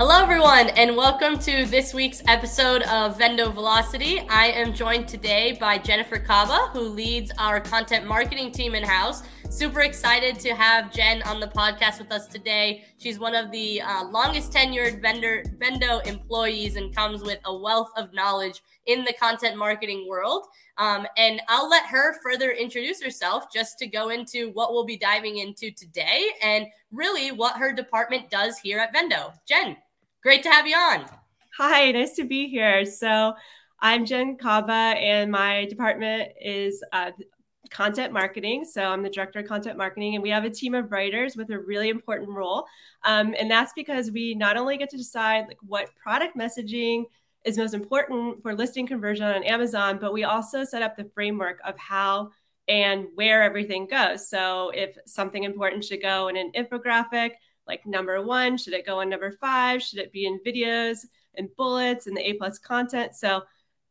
Hello, everyone, and welcome to this week's episode of Vendo Velocity. I am joined today by Jennifer Kaba, who leads our content marketing team in house. Super excited to have Jen on the podcast with us today. She's one of the uh, longest tenured vendor Vendo employees and comes with a wealth of knowledge in the content marketing world. Um, and I'll let her further introduce herself just to go into what we'll be diving into today and really what her department does here at Vendo. Jen, great to have you on. Hi, nice to be here. So, I'm Jen Kaba, and my department is uh, content marketing. So I'm the director of content marketing, and we have a team of writers with a really important role. Um, and that's because we not only get to decide like what product messaging is most important for listing conversion on Amazon, but we also set up the framework of how and where everything goes. So if something important should go in an infographic, like number one, should it go on number five? Should it be in videos and bullets and the A plus content? So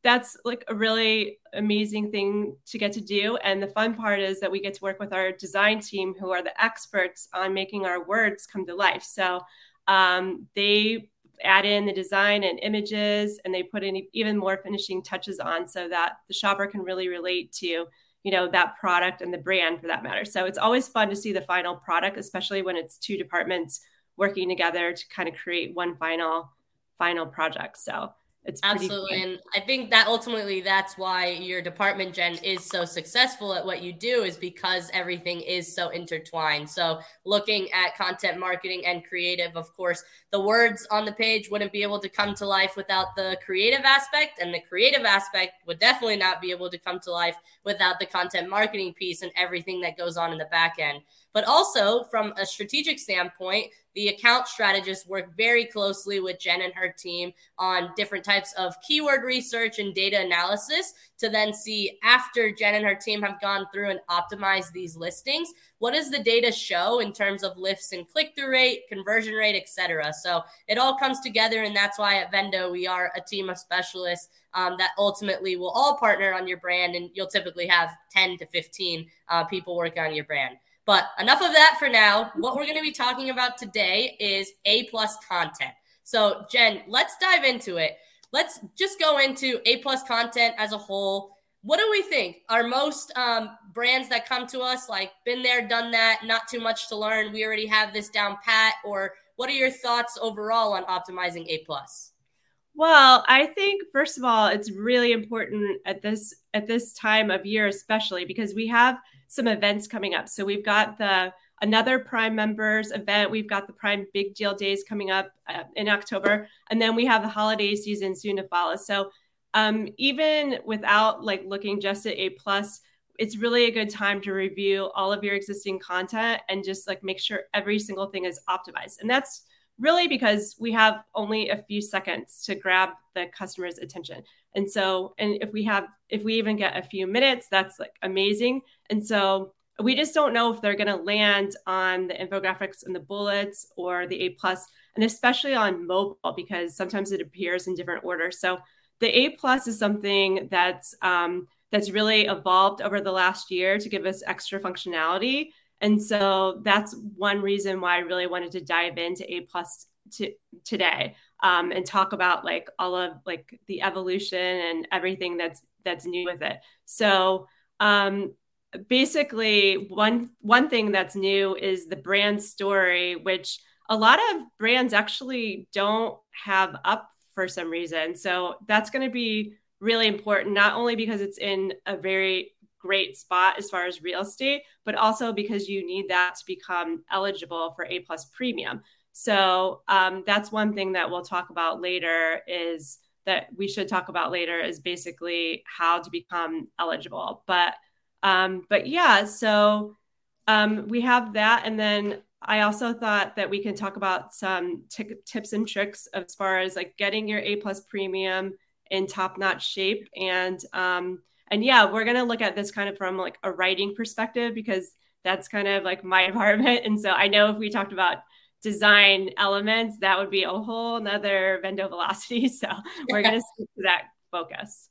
that's like a really amazing thing to get to do. And the fun part is that we get to work with our design team, who are the experts on making our words come to life. So um, they add in the design and images, and they put in even more finishing touches on so that the shopper can really relate to you know that product and the brand for that matter. So it's always fun to see the final product, especially when it's two departments working together to kind of create one final final project. So it's absolutely and i think that ultimately that's why your department jen is so successful at what you do is because everything is so intertwined. So looking at content marketing and creative of course the words on the page wouldn't be able to come to life without the creative aspect and the creative aspect would definitely not be able to come to life without the content marketing piece and everything that goes on in the back end but also from a strategic standpoint the account strategists work very closely with Jen and her team on different types of keyword research and data analysis to then see after Jen and her team have gone through and optimized these listings, what does the data show in terms of lifts and click-through rate, conversion rate, etc. So it all comes together, and that's why at Vendo we are a team of specialists um, that ultimately will all partner on your brand, and you'll typically have 10 to 15 uh, people working on your brand. But enough of that for now. What we're going to be talking about today is A plus content. So, Jen, let's dive into it. Let's just go into A plus content as a whole. What do we think? Are most um, brands that come to us like been there, done that, not too much to learn? We already have this down pat. Or what are your thoughts overall on optimizing A plus? Well, I think first of all, it's really important at this at this time of year, especially because we have some events coming up. So we've got the another Prime members event. We've got the Prime Big Deal Days coming up uh, in October, and then we have the holiday season soon to follow. So um, even without like looking just at A plus, it's really a good time to review all of your existing content and just like make sure every single thing is optimized. And that's really because we have only a few seconds to grab the customer's attention. And so, and if we have, if we even get a few minutes, that's like amazing. And so we just don't know if they're going to land on the infographics and the bullets or the A plus, and especially on mobile because sometimes it appears in different orders. So the A plus is something that's um, that's really evolved over the last year to give us extra functionality. And so that's one reason why I really wanted to dive into A plus to, today um, and talk about like all of like the evolution and everything that's that's new with it. So um, basically, one one thing that's new is the brand story, which a lot of brands actually don't have up for some reason. So that's going to be really important, not only because it's in a very great spot as far as real estate, but also because you need that to become eligible for A plus premium. So um, that's one thing that we'll talk about later is that we should talk about later is basically how to become eligible. But um, but yeah, so um, we have that, and then I also thought that we can talk about some t- tips and tricks as far as like getting your A plus premium in top notch shape, and um, and yeah, we're gonna look at this kind of from like a writing perspective because that's kind of like my department, and so I know if we talked about design elements, that would be a whole nother Vendo velocity. So we're going to stick to that focus.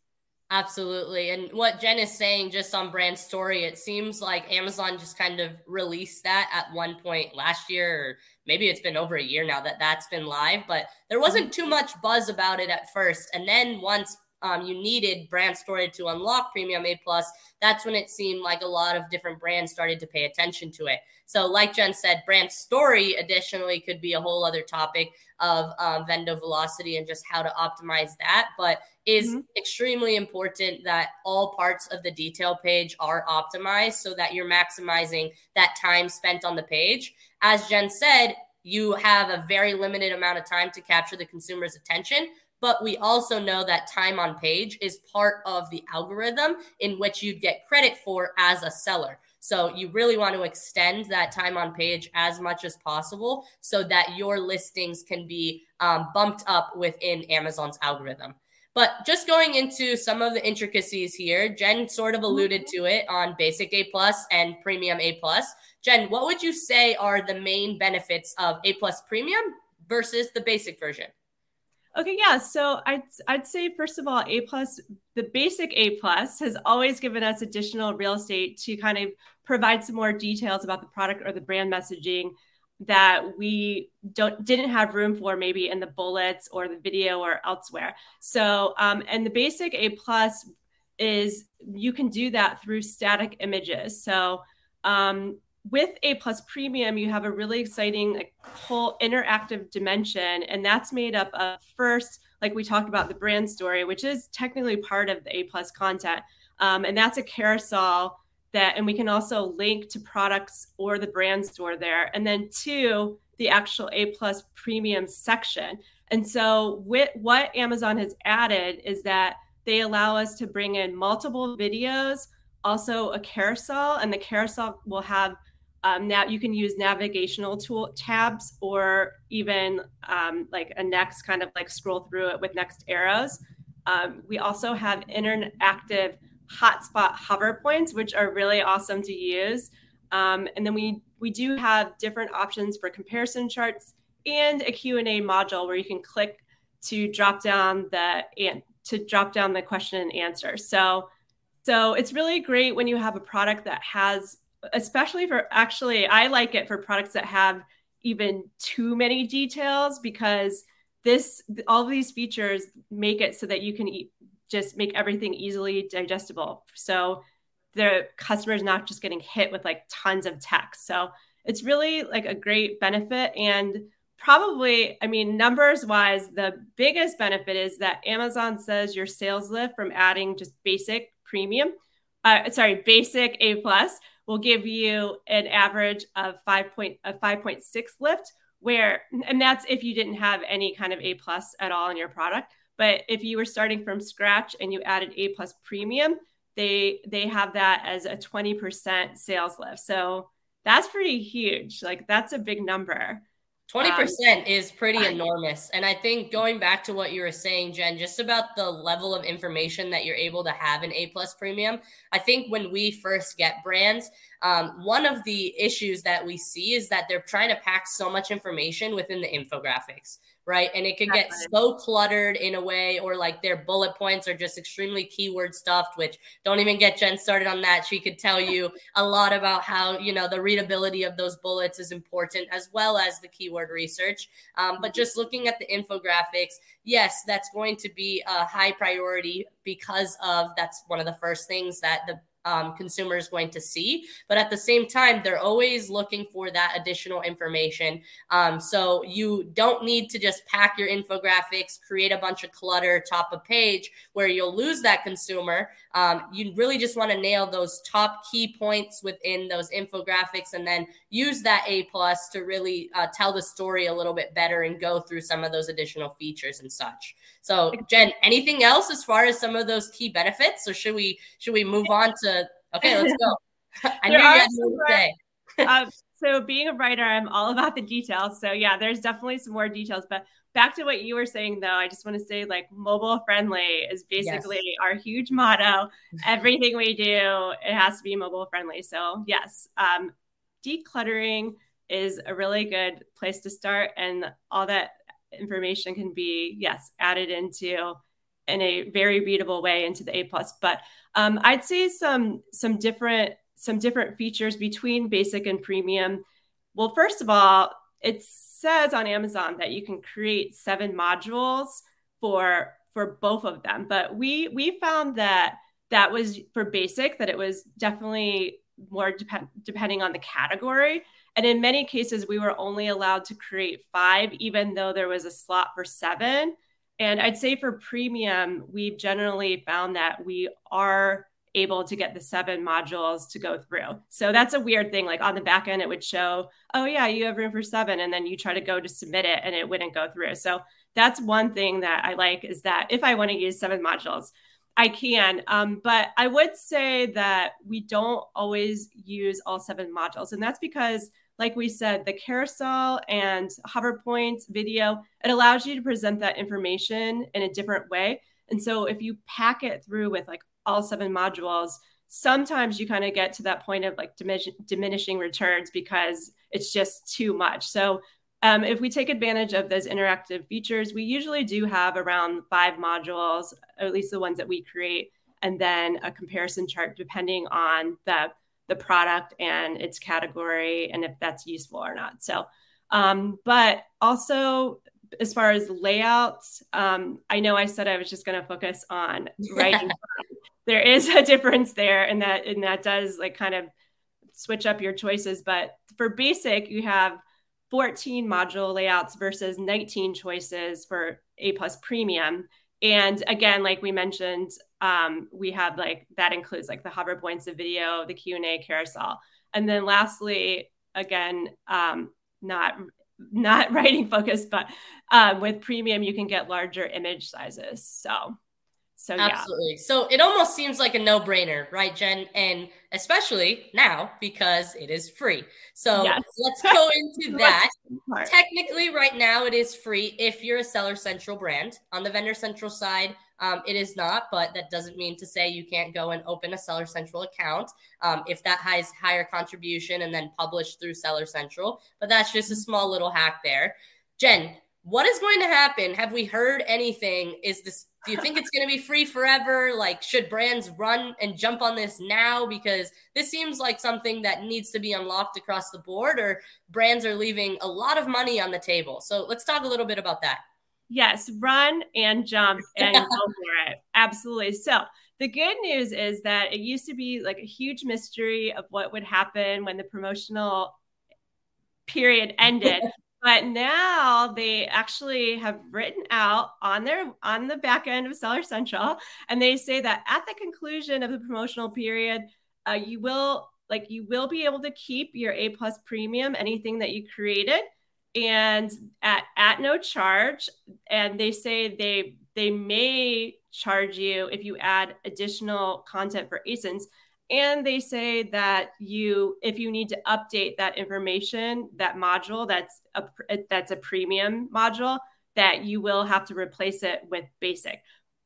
Absolutely. And what Jen is saying just on brand story, it seems like Amazon just kind of released that at one point last year, or maybe it's been over a year now that that's been live, but there wasn't too mm-hmm. much buzz about it at first. And then once um, you needed brand story to unlock premium A plus, that's when it seemed like a lot of different brands started to pay attention to it. So, like Jen said, brand story additionally could be a whole other topic of um, vendo velocity and just how to optimize that. But is mm-hmm. extremely important that all parts of the detail page are optimized so that you're maximizing that time spent on the page. As Jen said, you have a very limited amount of time to capture the consumer's attention. But we also know that time on page is part of the algorithm in which you'd get credit for as a seller. So you really want to extend that time on page as much as possible so that your listings can be um, bumped up within Amazon's algorithm. But just going into some of the intricacies here, Jen sort of alluded to it on basic A plus and premium A plus. Jen, what would you say are the main benefits of A plus premium versus the basic version? Okay, yeah. So I'd I'd say first of all, A plus, the basic A plus has always given us additional real estate to kind of provide some more details about the product or the brand messaging that we don't didn't have room for maybe in the bullets or the video or elsewhere so um, and the basic a plus is you can do that through static images so um, with a plus premium you have a really exciting like, whole interactive dimension and that's made up of first like we talked about the brand story which is technically part of the a plus content um, and that's a carousel that and we can also link to products or the brand store there and then two the actual a plus premium section. And so with what amazon has added is that they allow us to bring in multiple videos also a carousel and the carousel will have um, now you can use navigational tool tabs or even um, like a next kind of like scroll through it with next arrows um, we also have interactive hotspot hover points, which are really awesome to use. Um, and then we we do have different options for comparison charts and a Q&A module where you can click to drop down the and to drop down the question and answer. So so it's really great when you have a product that has especially for actually I like it for products that have even too many details because this all of these features make it so that you can eat, just make everything easily digestible. So the customer is not just getting hit with like tons of text. So it's really like a great benefit. And probably, I mean, numbers wise, the biggest benefit is that Amazon says your sales lift from adding just basic premium, uh, sorry, basic A plus will give you an average of five point a 5.6 lift where and that's if you didn't have any kind of a plus at all in your product but if you were starting from scratch and you added A plus premium, they they have that as a 20% sales lift. So that's pretty huge. Like that's a big number. 20% um, is pretty enormous. And I think going back to what you were saying, Jen, just about the level of information that you're able to have in A plus premium. I think when we first get brands, um, one of the issues that we see is that they're trying to pack so much information within the infographics right? And it can get so cluttered in a way, or like their bullet points are just extremely keyword stuffed, which don't even get Jen started on that. She could tell you a lot about how, you know, the readability of those bullets is important as well as the keyword research. Um, but just looking at the infographics, yes, that's going to be a high priority because of that's one of the first things that the um, consumer is going to see. But at the same time, they're always looking for that additional information. Um, so you don't need to just pack your infographics, create a bunch of clutter, top a page where you'll lose that consumer. Um, you really just want to nail those top key points within those infographics and then use that A plus to really uh, tell the story a little bit better and go through some of those additional features and such. So, Jen, anything else as far as some of those key benefits, or should we should we move on to? Okay, let's go. I knew you had to say. um, so, being a writer, I'm all about the details. So, yeah, there's definitely some more details. But back to what you were saying, though, I just want to say like mobile friendly is basically yes. our huge motto. Everything we do, it has to be mobile friendly. So, yes, um, decluttering is a really good place to start, and all that information can be yes added into in a very readable way into the A plus. But um, I'd say some some different some different features between basic and premium. Well, first of all, it says on Amazon that you can create seven modules for for both of them. But we we found that that was for basic that it was definitely more depend, depending on the category. And in many cases, we were only allowed to create five, even though there was a slot for seven. And I'd say for premium, we've generally found that we are able to get the seven modules to go through. So that's a weird thing. Like on the back end, it would show, oh, yeah, you have room for seven. And then you try to go to submit it and it wouldn't go through. So that's one thing that I like is that if I want to use seven modules, I can. Um, but I would say that we don't always use all seven modules. And that's because like we said, the carousel and hover points video, it allows you to present that information in a different way. And so if you pack it through with like all seven modules, sometimes you kind of get to that point of like diminish- diminishing returns because it's just too much. So um, if we take advantage of those interactive features, we usually do have around five modules, at least the ones that we create, and then a comparison chart depending on the the product and its category and if that's useful or not. So, um, but also as far as layouts, um, I know I said I was just going to focus on writing. there is a difference there, and that and that does like kind of switch up your choices. But for basic, you have 14 module layouts versus 19 choices for A plus premium. And again, like we mentioned, um, we have like that includes like the hover points, the video, the Q and A carousel, and then lastly, again, um, not not writing focused, but um, with premium, you can get larger image sizes. So so absolutely. Yeah. So it almost seems like a no-brainer, right, Jen? And especially now because it is free. So yes. let's go into that. Technically, right now it is free if you're a Seller Central brand. On the Vendor Central side, um, it is not, but that doesn't mean to say you can't go and open a Seller Central account um, if that has higher contribution and then publish through Seller Central. But that's just a small little hack there. Jen, what is going to happen? Have we heard anything? Is this do you think it's going to be free forever? Like, should brands run and jump on this now? Because this seems like something that needs to be unlocked across the board, or brands are leaving a lot of money on the table. So let's talk a little bit about that. Yes, run and jump and go for it. Absolutely. So the good news is that it used to be like a huge mystery of what would happen when the promotional period ended but now they actually have written out on their on the back end of seller central and they say that at the conclusion of the promotional period uh, you will like you will be able to keep your a plus premium anything that you created and at at no charge. And they say they they may charge you if you add additional content for asins and they say that you if you need to update that information that module that's a that's a premium module that you will have to replace it with basic.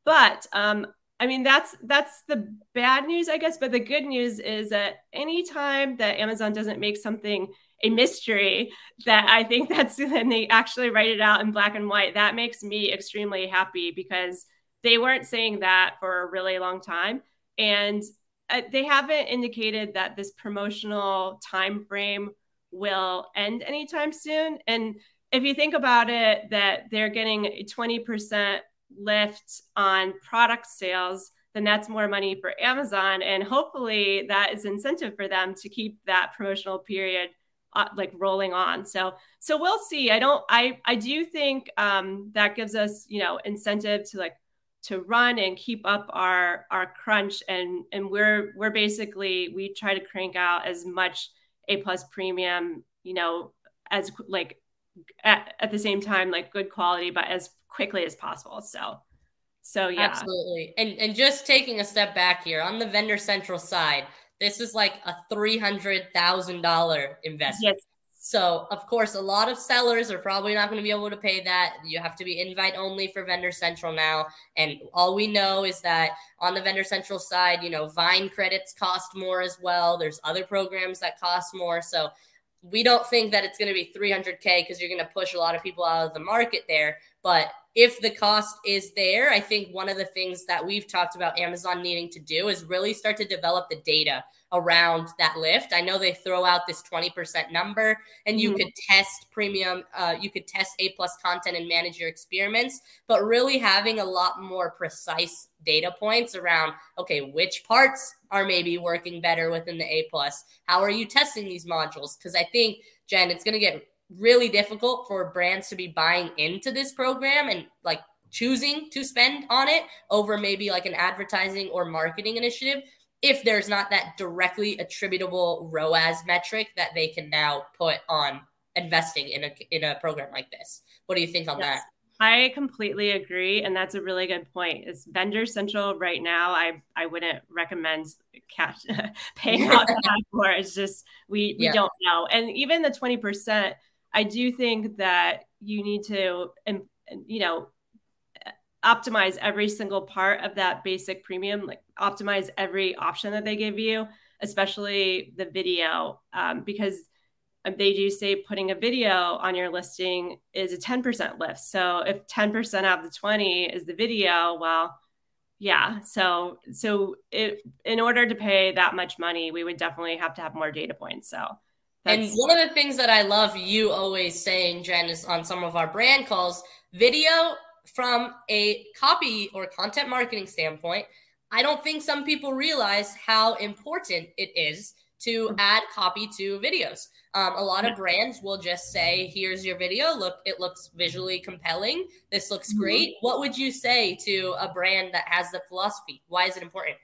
But um i mean that's that's the bad news i guess. But the good news is that anytime that amazon doesn't make something a mystery that i think that's when they actually write it out in black and white that makes me extremely happy because they weren't saying that for a really long time. And uh, they haven't indicated that this promotional time frame will end anytime soon. And if you think about it, that they're getting a 20% lift on product sales, then that's more money for Amazon. And hopefully that is incentive for them to keep that promotional period uh, like rolling on. So, so we'll see. I don't, I, I do think um, that gives us, you know, incentive to like to run and keep up our our crunch and and we're we're basically we try to crank out as much a plus premium you know as like at, at the same time like good quality but as quickly as possible so so yeah absolutely and and just taking a step back here on the vendor central side this is like a $300,000 investment. Yes. So, of course, a lot of sellers are probably not going to be able to pay that. You have to be invite only for Vendor Central now. And all we know is that on the Vendor Central side, you know, Vine credits cost more as well. There's other programs that cost more. So, we don't think that it's going to be 300K because you're going to push a lot of people out of the market there. But if the cost is there, I think one of the things that we've talked about Amazon needing to do is really start to develop the data around that lift. I know they throw out this 20% number and you mm-hmm. could test premium, uh, you could test A plus content and manage your experiments, but really having a lot more precise data points around, okay, which parts are maybe working better within the A plus? How are you testing these modules? Because I think, Jen, it's going to get really difficult for brands to be buying into this program and like choosing to spend on it over maybe like an advertising or marketing initiative if there's not that directly attributable ROAS metric that they can now put on investing in a in a program like this. What do you think on yes. that? I completely agree, and that's a really good point. It's vendor central right now. I I wouldn't recommend cash paying out for. It's just we we yeah. don't know, and even the twenty percent. I do think that you need to, you know, optimize every single part of that basic premium, like optimize every option that they give you, especially the video, um, because they do say putting a video on your listing is a 10% lift. So if 10% out of the 20 is the video, well, yeah. So so it, in order to pay that much money, we would definitely have to have more data points. So and one of the things that I love you always saying, Jen, is on some of our brand calls, video from a copy or content marketing standpoint, I don't think some people realize how important it is to add copy to videos. Um, a lot of brands will just say, "Here's your video. Look, it looks visually compelling. This looks mm-hmm. great." What would you say to a brand that has the philosophy? Why is it important?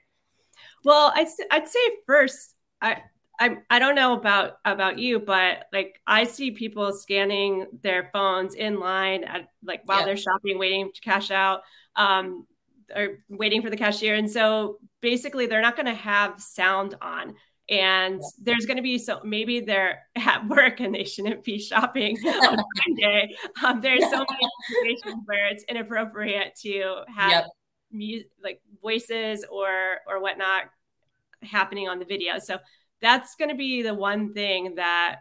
Well, I'd, I'd say first, I I I don't know about about you, but like I see people scanning their phones in line at like while yeah. they're shopping, waiting to cash out, um, or waiting for the cashier, and so basically they're not going to have sound on. And there's going to be so maybe they're at work and they shouldn't be shopping on Monday. Um, there's so many situations where it's inappropriate to have yep. music, like voices or or whatnot happening on the video. So that's going to be the one thing that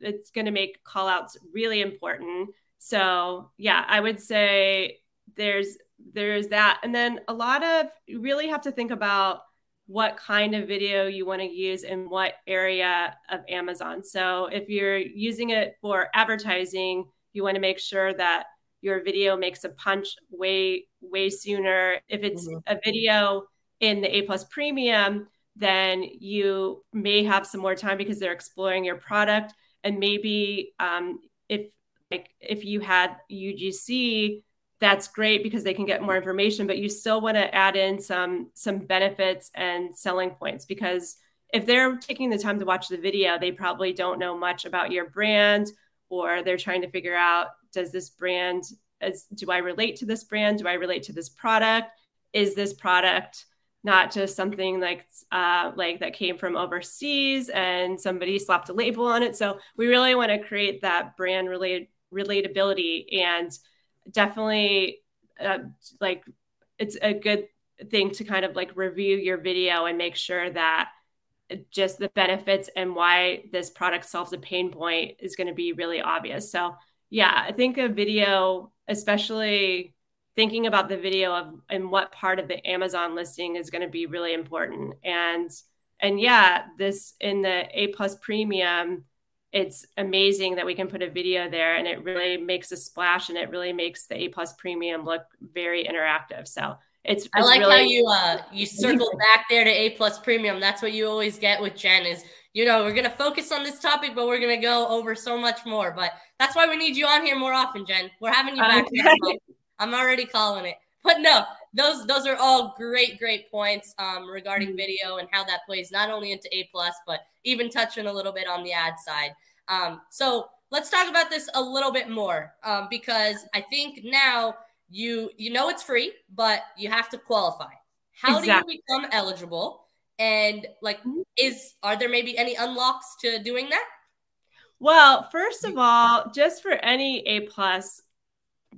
it's going to make call outs really important. So, yeah, I would say there's there's that and then a lot of you really have to think about what kind of video you want to use in what area of Amazon. So, if you're using it for advertising, you want to make sure that your video makes a punch way way sooner. If it's mm-hmm. a video in the A plus premium, then you may have some more time because they're exploring your product. And maybe um, if like if you had UGC, that's great because they can get more information, but you still want to add in some some benefits and selling points because if they're taking the time to watch the video, they probably don't know much about your brand or they're trying to figure out does this brand as do I relate to this brand? Do I relate to this product? Is this product not just something like uh, like that came from overseas and somebody slapped a label on it. So we really want to create that brand related relatability and definitely uh, like it's a good thing to kind of like review your video and make sure that just the benefits and why this product solves a pain point is going to be really obvious. So yeah, I think a video, especially thinking about the video of and what part of the Amazon listing is going to be really important. And and yeah, this in the A plus premium, it's amazing that we can put a video there and it really makes a splash and it really makes the A plus premium look very interactive. So it's, it's I like really- how you uh you circle back there to A plus premium. That's what you always get with Jen is you know, we're gonna focus on this topic, but we're gonna go over so much more. But that's why we need you on here more often, Jen. We're having you back. Okay. I'm already calling it. But no, those those are all great, great points um, regarding mm-hmm. video and how that plays not only into A plus, but even touching a little bit on the ad side. Um, so let's talk about this a little bit more um, because I think now you you know it's free, but you have to qualify. How exactly. do you become eligible? And like, mm-hmm. is are there maybe any unlocks to doing that? Well, first of all, just for any A plus,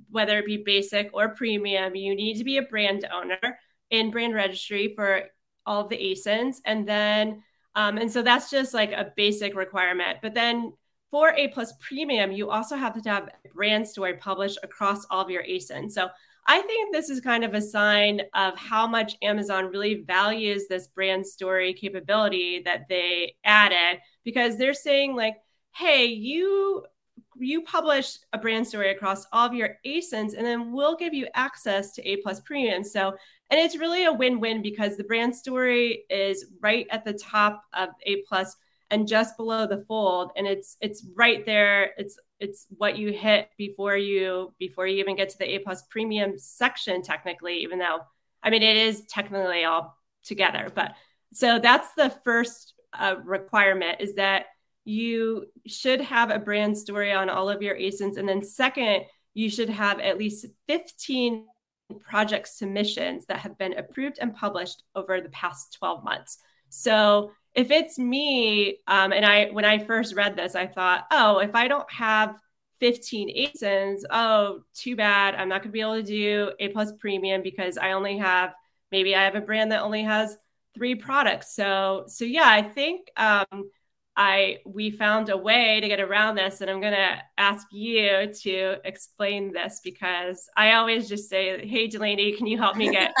whether it be basic or premium, you need to be a brand owner in brand registry for all of the ASINs. And then, um, and so that's just like a basic requirement. But then for A plus premium, you also have to have a brand story published across all of your ASINs. So I think this is kind of a sign of how much Amazon really values this brand story capability that they added because they're saying like, hey, you you publish a brand story across all of your ASINs, and then we'll give you access to A plus premium. So, and it's really a win-win because the brand story is right at the top of A plus and just below the fold, and it's it's right there. It's it's what you hit before you before you even get to the A plus premium section. Technically, even though I mean it is technically all together, but so that's the first uh, requirement is that you should have a brand story on all of your ASINs. And then, second, you should have at least 15 project submissions that have been approved and published over the past 12 months. So, if it's me, um, and I, when I first read this, I thought, oh, if I don't have 15 ASINs, oh, too bad. I'm not going to be able to do A plus premium because I only have, maybe I have a brand that only has three products. So, so yeah, I think, um, I we found a way to get around this, and I'm gonna ask you to explain this because I always just say, "Hey, Delaney, can you help me get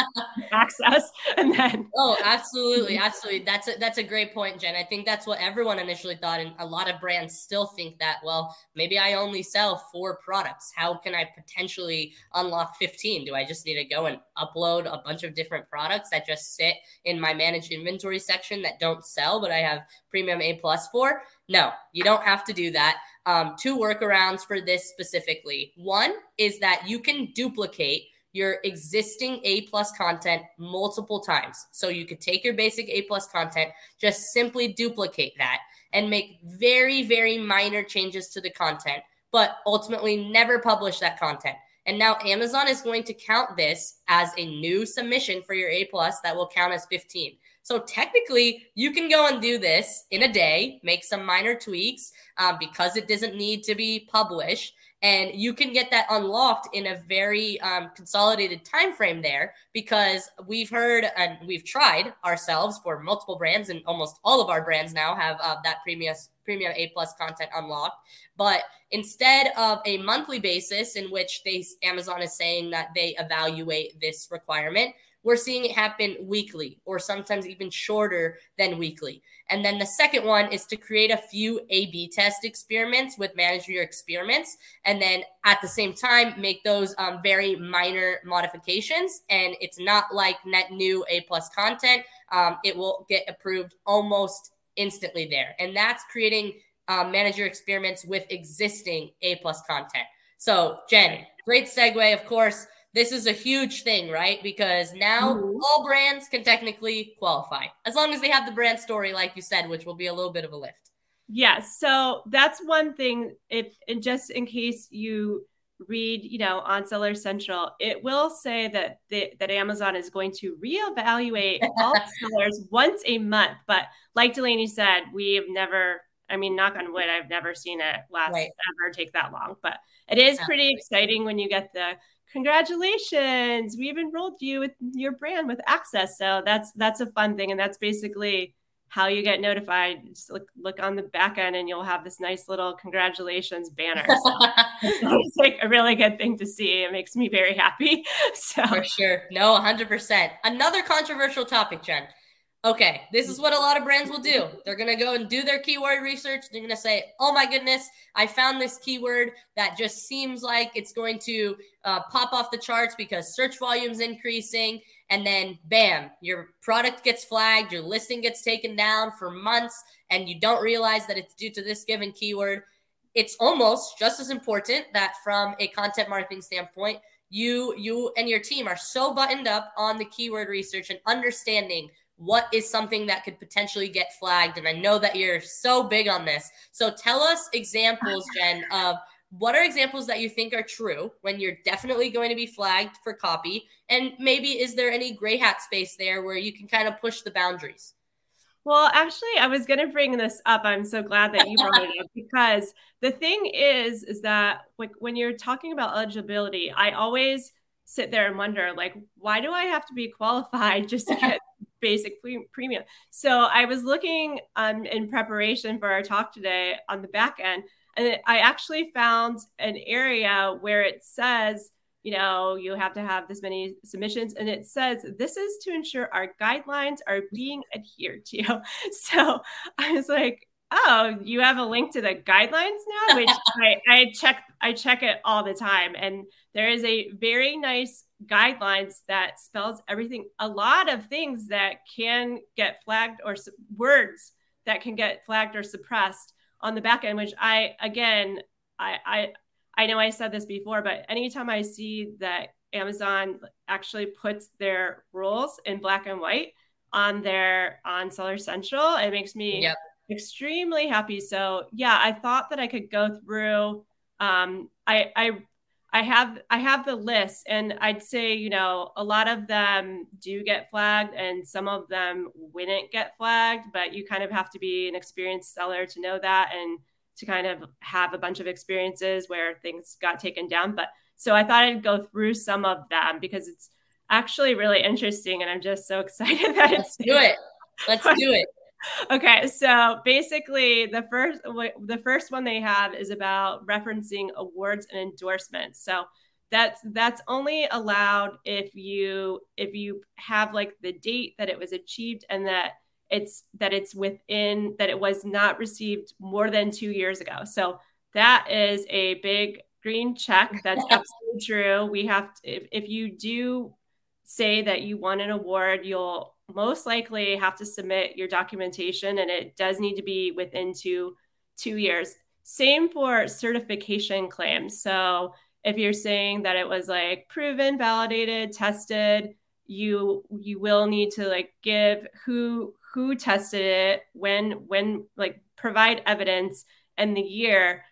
access?" And then, oh, absolutely, absolutely. That's a, that's a great point, Jen. I think that's what everyone initially thought, and a lot of brands still think that. Well, maybe I only sell four products. How can I potentially unlock 15? Do I just need to go and upload a bunch of different products that just sit in my managed inventory section that don't sell, but I have premium A plus for. No, you don't have to do that. Um, two workarounds for this specifically. One is that you can duplicate your existing A plus content multiple times. So you could take your basic A plus content, just simply duplicate that and make very, very minor changes to the content, but ultimately never publish that content. And now Amazon is going to count this as a new submission for your A plus that will count as 15. So technically, you can go and do this in a day, make some minor tweaks um, because it doesn't need to be published, and you can get that unlocked in a very um, consolidated time frame there. Because we've heard and we've tried ourselves for multiple brands, and almost all of our brands now have uh, that premium premium A plus content unlocked. But instead of a monthly basis in which they Amazon is saying that they evaluate this requirement, we're seeing it happen weekly or sometimes even shorter than weekly. And then the second one is to create a few A B test experiments with manage your experiments. And then at the same time, make those um, very minor modifications. And it's not like net new A plus content, um, it will get approved almost instantly there. And that's creating um, manage your experiments with existing A plus content. So, Jen, great segue, of course this is a huge thing, right? Because now mm-hmm. all brands can technically qualify as long as they have the brand story, like you said, which will be a little bit of a lift. Yes. Yeah, so that's one thing. If and just in case you read, you know, on Seller Central, it will say that the, that Amazon is going to reevaluate all sellers once a month. But like Delaney said, we've never. I mean, knock on wood, I've never seen it last right. ever take that long. But it is pretty exciting when you get the congratulations. We've enrolled you with your brand with access. So that's that's a fun thing. And that's basically how you get notified. Just look look on the back end and you'll have this nice little congratulations banner. So it's like a really good thing to see. It makes me very happy. So for sure. No 100% another controversial topic jen okay, this is what a lot of brands will do. They're going to go and do their keyword research. They're going to say, oh my goodness, I found this keyword that just seems like it's going to uh, pop off the charts because search volume's increasing. And then, bam, your product gets flagged, your listing gets taken down for months, and you don't realize that it's due to this given keyword. It's almost just as important that from a content marketing standpoint, you you and your team are so buttoned up on the keyword research and understanding what is something that could potentially get flagged? And I know that you're so big on this. So tell us examples, Jen, of what are examples that you think are true when you're definitely going to be flagged for copy? And maybe is there any gray hat space there where you can kind of push the boundaries? Well, actually, I was going to bring this up. I'm so glad that you brought it up because the thing is, is that like when you're talking about eligibility, I always sit there and wonder, like, why do I have to be qualified just to get basic premium. So I was looking um, in preparation for our talk today on the back end. And I actually found an area where it says, you know, you have to have this many submissions. And it says this is to ensure our guidelines are being adhered to. So I was like, oh, you have a link to the guidelines now, which I, I check I check it all the time. And there is a very nice guidelines that spells everything, a lot of things that can get flagged or words that can get flagged or suppressed on the back end, which I again I I I know I said this before, but anytime I see that Amazon actually puts their rules in black and white on their on Seller Central, it makes me yep. extremely happy. So yeah, I thought that I could go through. Um, I I I have I have the list, and I'd say you know a lot of them do get flagged, and some of them wouldn't get flagged. But you kind of have to be an experienced seller to know that, and to kind of have a bunch of experiences where things got taken down. But so I thought I'd go through some of them because it's actually really interesting, and I'm just so excited that Let's it's do it. Let's do it. okay, so basically the first the first one they have is about referencing awards and endorsements. So that's that's only allowed if you if you have like the date that it was achieved and that it's that it's within that it was not received more than two years ago. So that is a big green check. That's absolutely true. We have to, if, if you do say that you won an award, you'll most likely have to submit your documentation and it does need to be within two two years. Same for certification claims. So if you're saying that it was like proven, validated, tested, you you will need to like give who who tested it, when, when, like provide evidence and the year.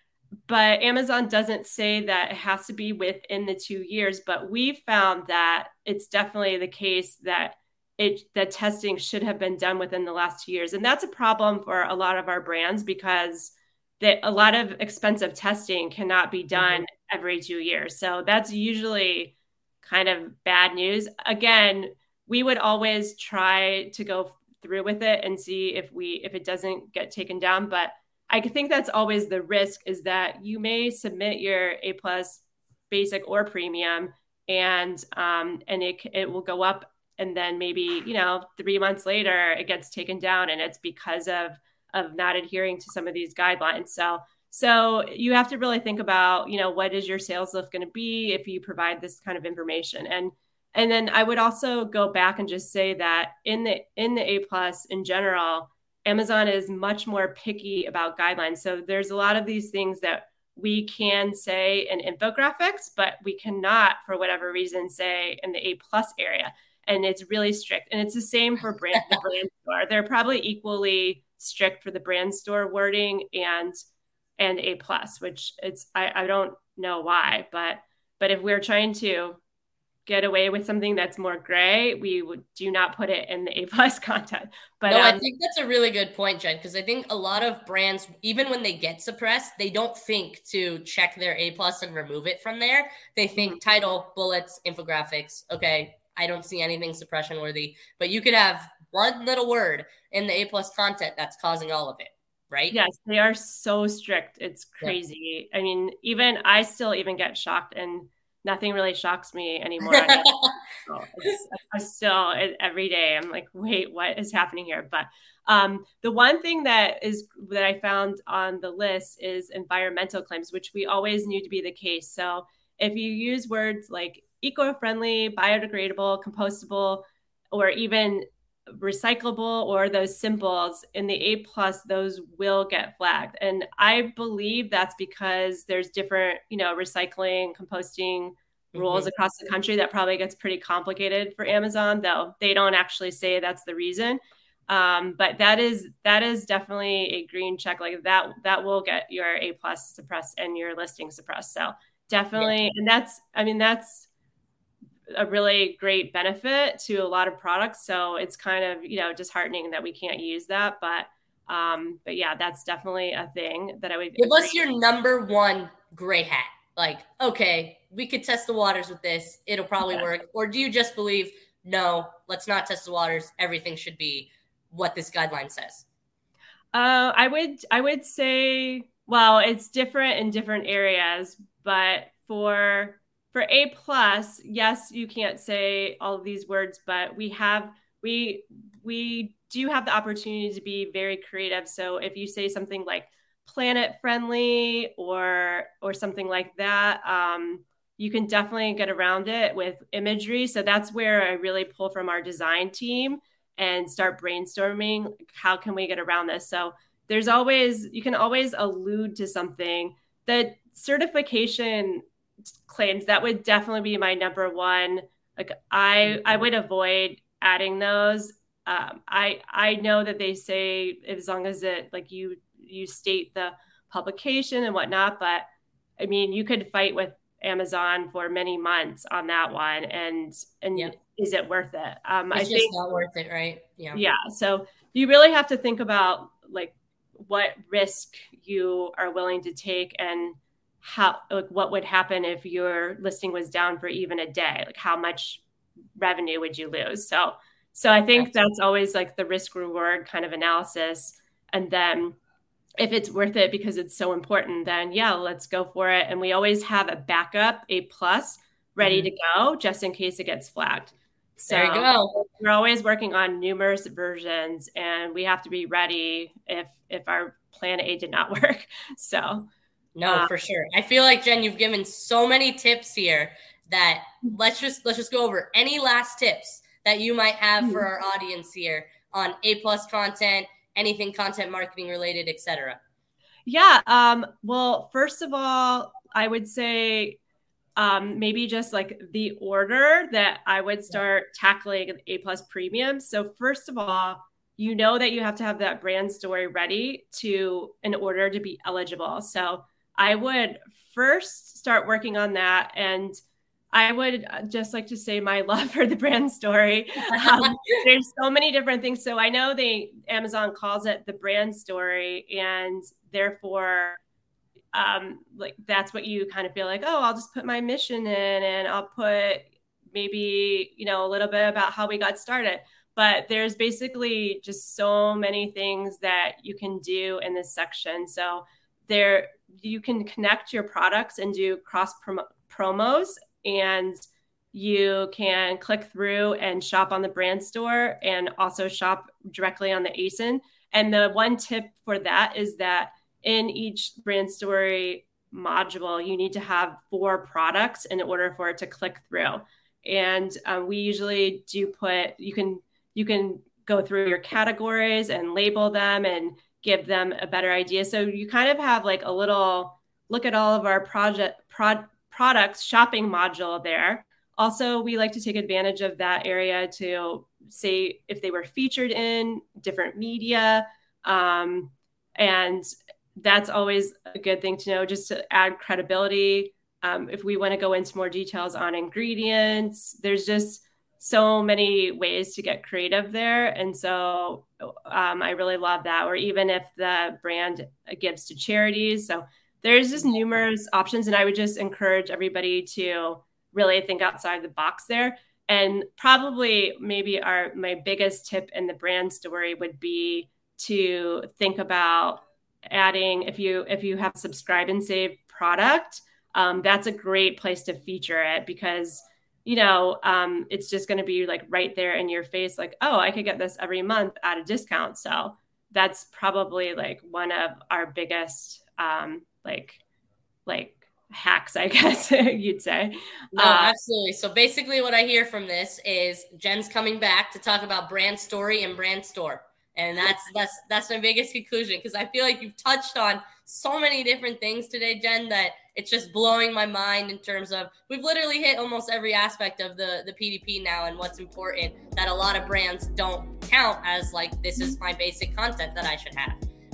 But Amazon doesn't say that it has to be within the two years. But we found that it's definitely the case that it the testing should have been done within the last two years. And that's a problem for a lot of our brands because that a lot of expensive testing cannot be done mm-hmm. every two years. So that's usually kind of bad news. Again, we would always try to go through with it and see if we if it doesn't get taken down but i think that's always the risk is that you may submit your a plus basic or premium and um, and it, it will go up and then maybe you know three months later it gets taken down and it's because of of not adhering to some of these guidelines so so you have to really think about you know what is your sales lift going to be if you provide this kind of information and and then I would also go back and just say that in the in the A plus in general, Amazon is much more picky about guidelines. So there's a lot of these things that we can say in infographics, but we cannot, for whatever reason, say in the A plus area. And it's really strict. And it's the same for brand the brand store. They're probably equally strict for the brand store wording and and A plus, which it's I, I don't know why, but but if we're trying to get away with something that's more gray, we would do not put it in the A plus content. But no, um, I think that's a really good point, Jen, because I think a lot of brands, even when they get suppressed, they don't think to check their A plus and remove it from there. They think mm-hmm. title, bullets, infographics. Okay, I don't see anything suppression worthy, but you could have one little word in the A plus content that's causing all of it. Right? Yes, they are so strict. It's crazy. Yeah. I mean, even I still even get shocked and nothing really shocks me anymore. I still every day I'm like, wait, what is happening here? But um, the one thing that is that I found on the list is environmental claims, which we always knew to be the case. So if you use words like eco-friendly, biodegradable, compostable, or even recyclable or those symbols in the A plus, those will get flagged. And I believe that's because there's different, you know, recycling, composting rules mm-hmm. across the country that probably gets pretty complicated for Amazon, though they don't actually say that's the reason. Um, but that is that is definitely a green check like that that will get your A plus suppressed and your listing suppressed. So definitely, yeah. and that's I mean that's a really great benefit to a lot of products. So it's kind of, you know, disheartening that we can't use that. But um, but yeah, that's definitely a thing that I would give us your number one gray hat. Like, okay, we could test the waters with this, it'll probably yeah. work. Or do you just believe, no, let's not test the waters, everything should be what this guideline says? Uh, I would I would say Well, it's different in different areas, but for for A plus, yes, you can't say all of these words, but we have we we do have the opportunity to be very creative. So if you say something like planet friendly or or something like that, um, you can definitely get around it with imagery. So that's where I really pull from our design team and start brainstorming how can we get around this. So there's always you can always allude to something. The certification claims that would definitely be my number one. Like I I would avoid adding those. Um, I I know that they say as long as it like you you state the publication and whatnot, but I mean you could fight with Amazon for many months on that one, and and yeah. is it worth it? Um, it's I think not worth it, right? Yeah. Yeah. So you really have to think about like what risk you are willing to take and how like what would happen if your listing was down for even a day like how much revenue would you lose so so i think that's always like the risk reward kind of analysis and then if it's worth it because it's so important then yeah let's go for it and we always have a backup a plus ready mm-hmm. to go just in case it gets flagged so there you go. We're always working on numerous versions, and we have to be ready if if our plan A did not work. So, no, uh, for sure. I feel like Jen, you've given so many tips here that let's just let's just go over any last tips that you might have for our audience here on A plus content, anything content marketing related, etc. Yeah. Um, well, first of all, I would say um, maybe just like the order that I would start tackling A plus premium. So first of all, you know that you have to have that brand story ready to in order to be eligible. So I would first start working on that and I would uh, just like to say my love for the brand story. Um, there's so many different things. So I know they Amazon calls it the brand story, and therefore um, like that's what you kind of feel like, oh, I'll just put my mission in and I'll put maybe, you know, a little bit about how we got started. But there's basically just so many things that you can do in this section. So there you can connect your products and do cross promos and you can click through and shop on the brand store and also shop directly on the ASIN. And the one tip for that is that in each brand story module, you need to have four products in order for it to click through. And um, we usually do put you can you can go through your categories and label them and give them a better idea. So you kind of have like a little look at all of our project prod, products shopping module there. Also, we like to take advantage of that area to say if they were featured in different media. Um, and that's always a good thing to know just to add credibility. Um, if we want to go into more details on ingredients, there's just so many ways to get creative there. And so um, I really love that. Or even if the brand gives to charities. So there's just numerous options. And I would just encourage everybody to really think outside the box there. And probably maybe our my biggest tip in the brand story would be to think about adding if you if you have subscribe and save product um, that's a great place to feature it because you know um, it's just going to be like right there in your face like oh i could get this every month at a discount. So that's probably like one of our biggest um, like like hacks i guess you'd say. No uh, absolutely. So basically what i hear from this is jen's coming back to talk about brand story and brand store. And that's that's that's my biggest conclusion because I feel like you've touched on so many different things today, Jen, that it's just blowing my mind in terms of we've literally hit almost every aspect of the the PDP now and what's important that a lot of brands don't count as like this is my basic content that I should have.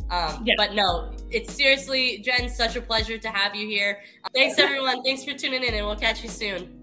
Um, yeah. But no, it's seriously, Jen, such a pleasure to have you here. Thanks, everyone. Thanks for tuning in, and we'll catch you soon.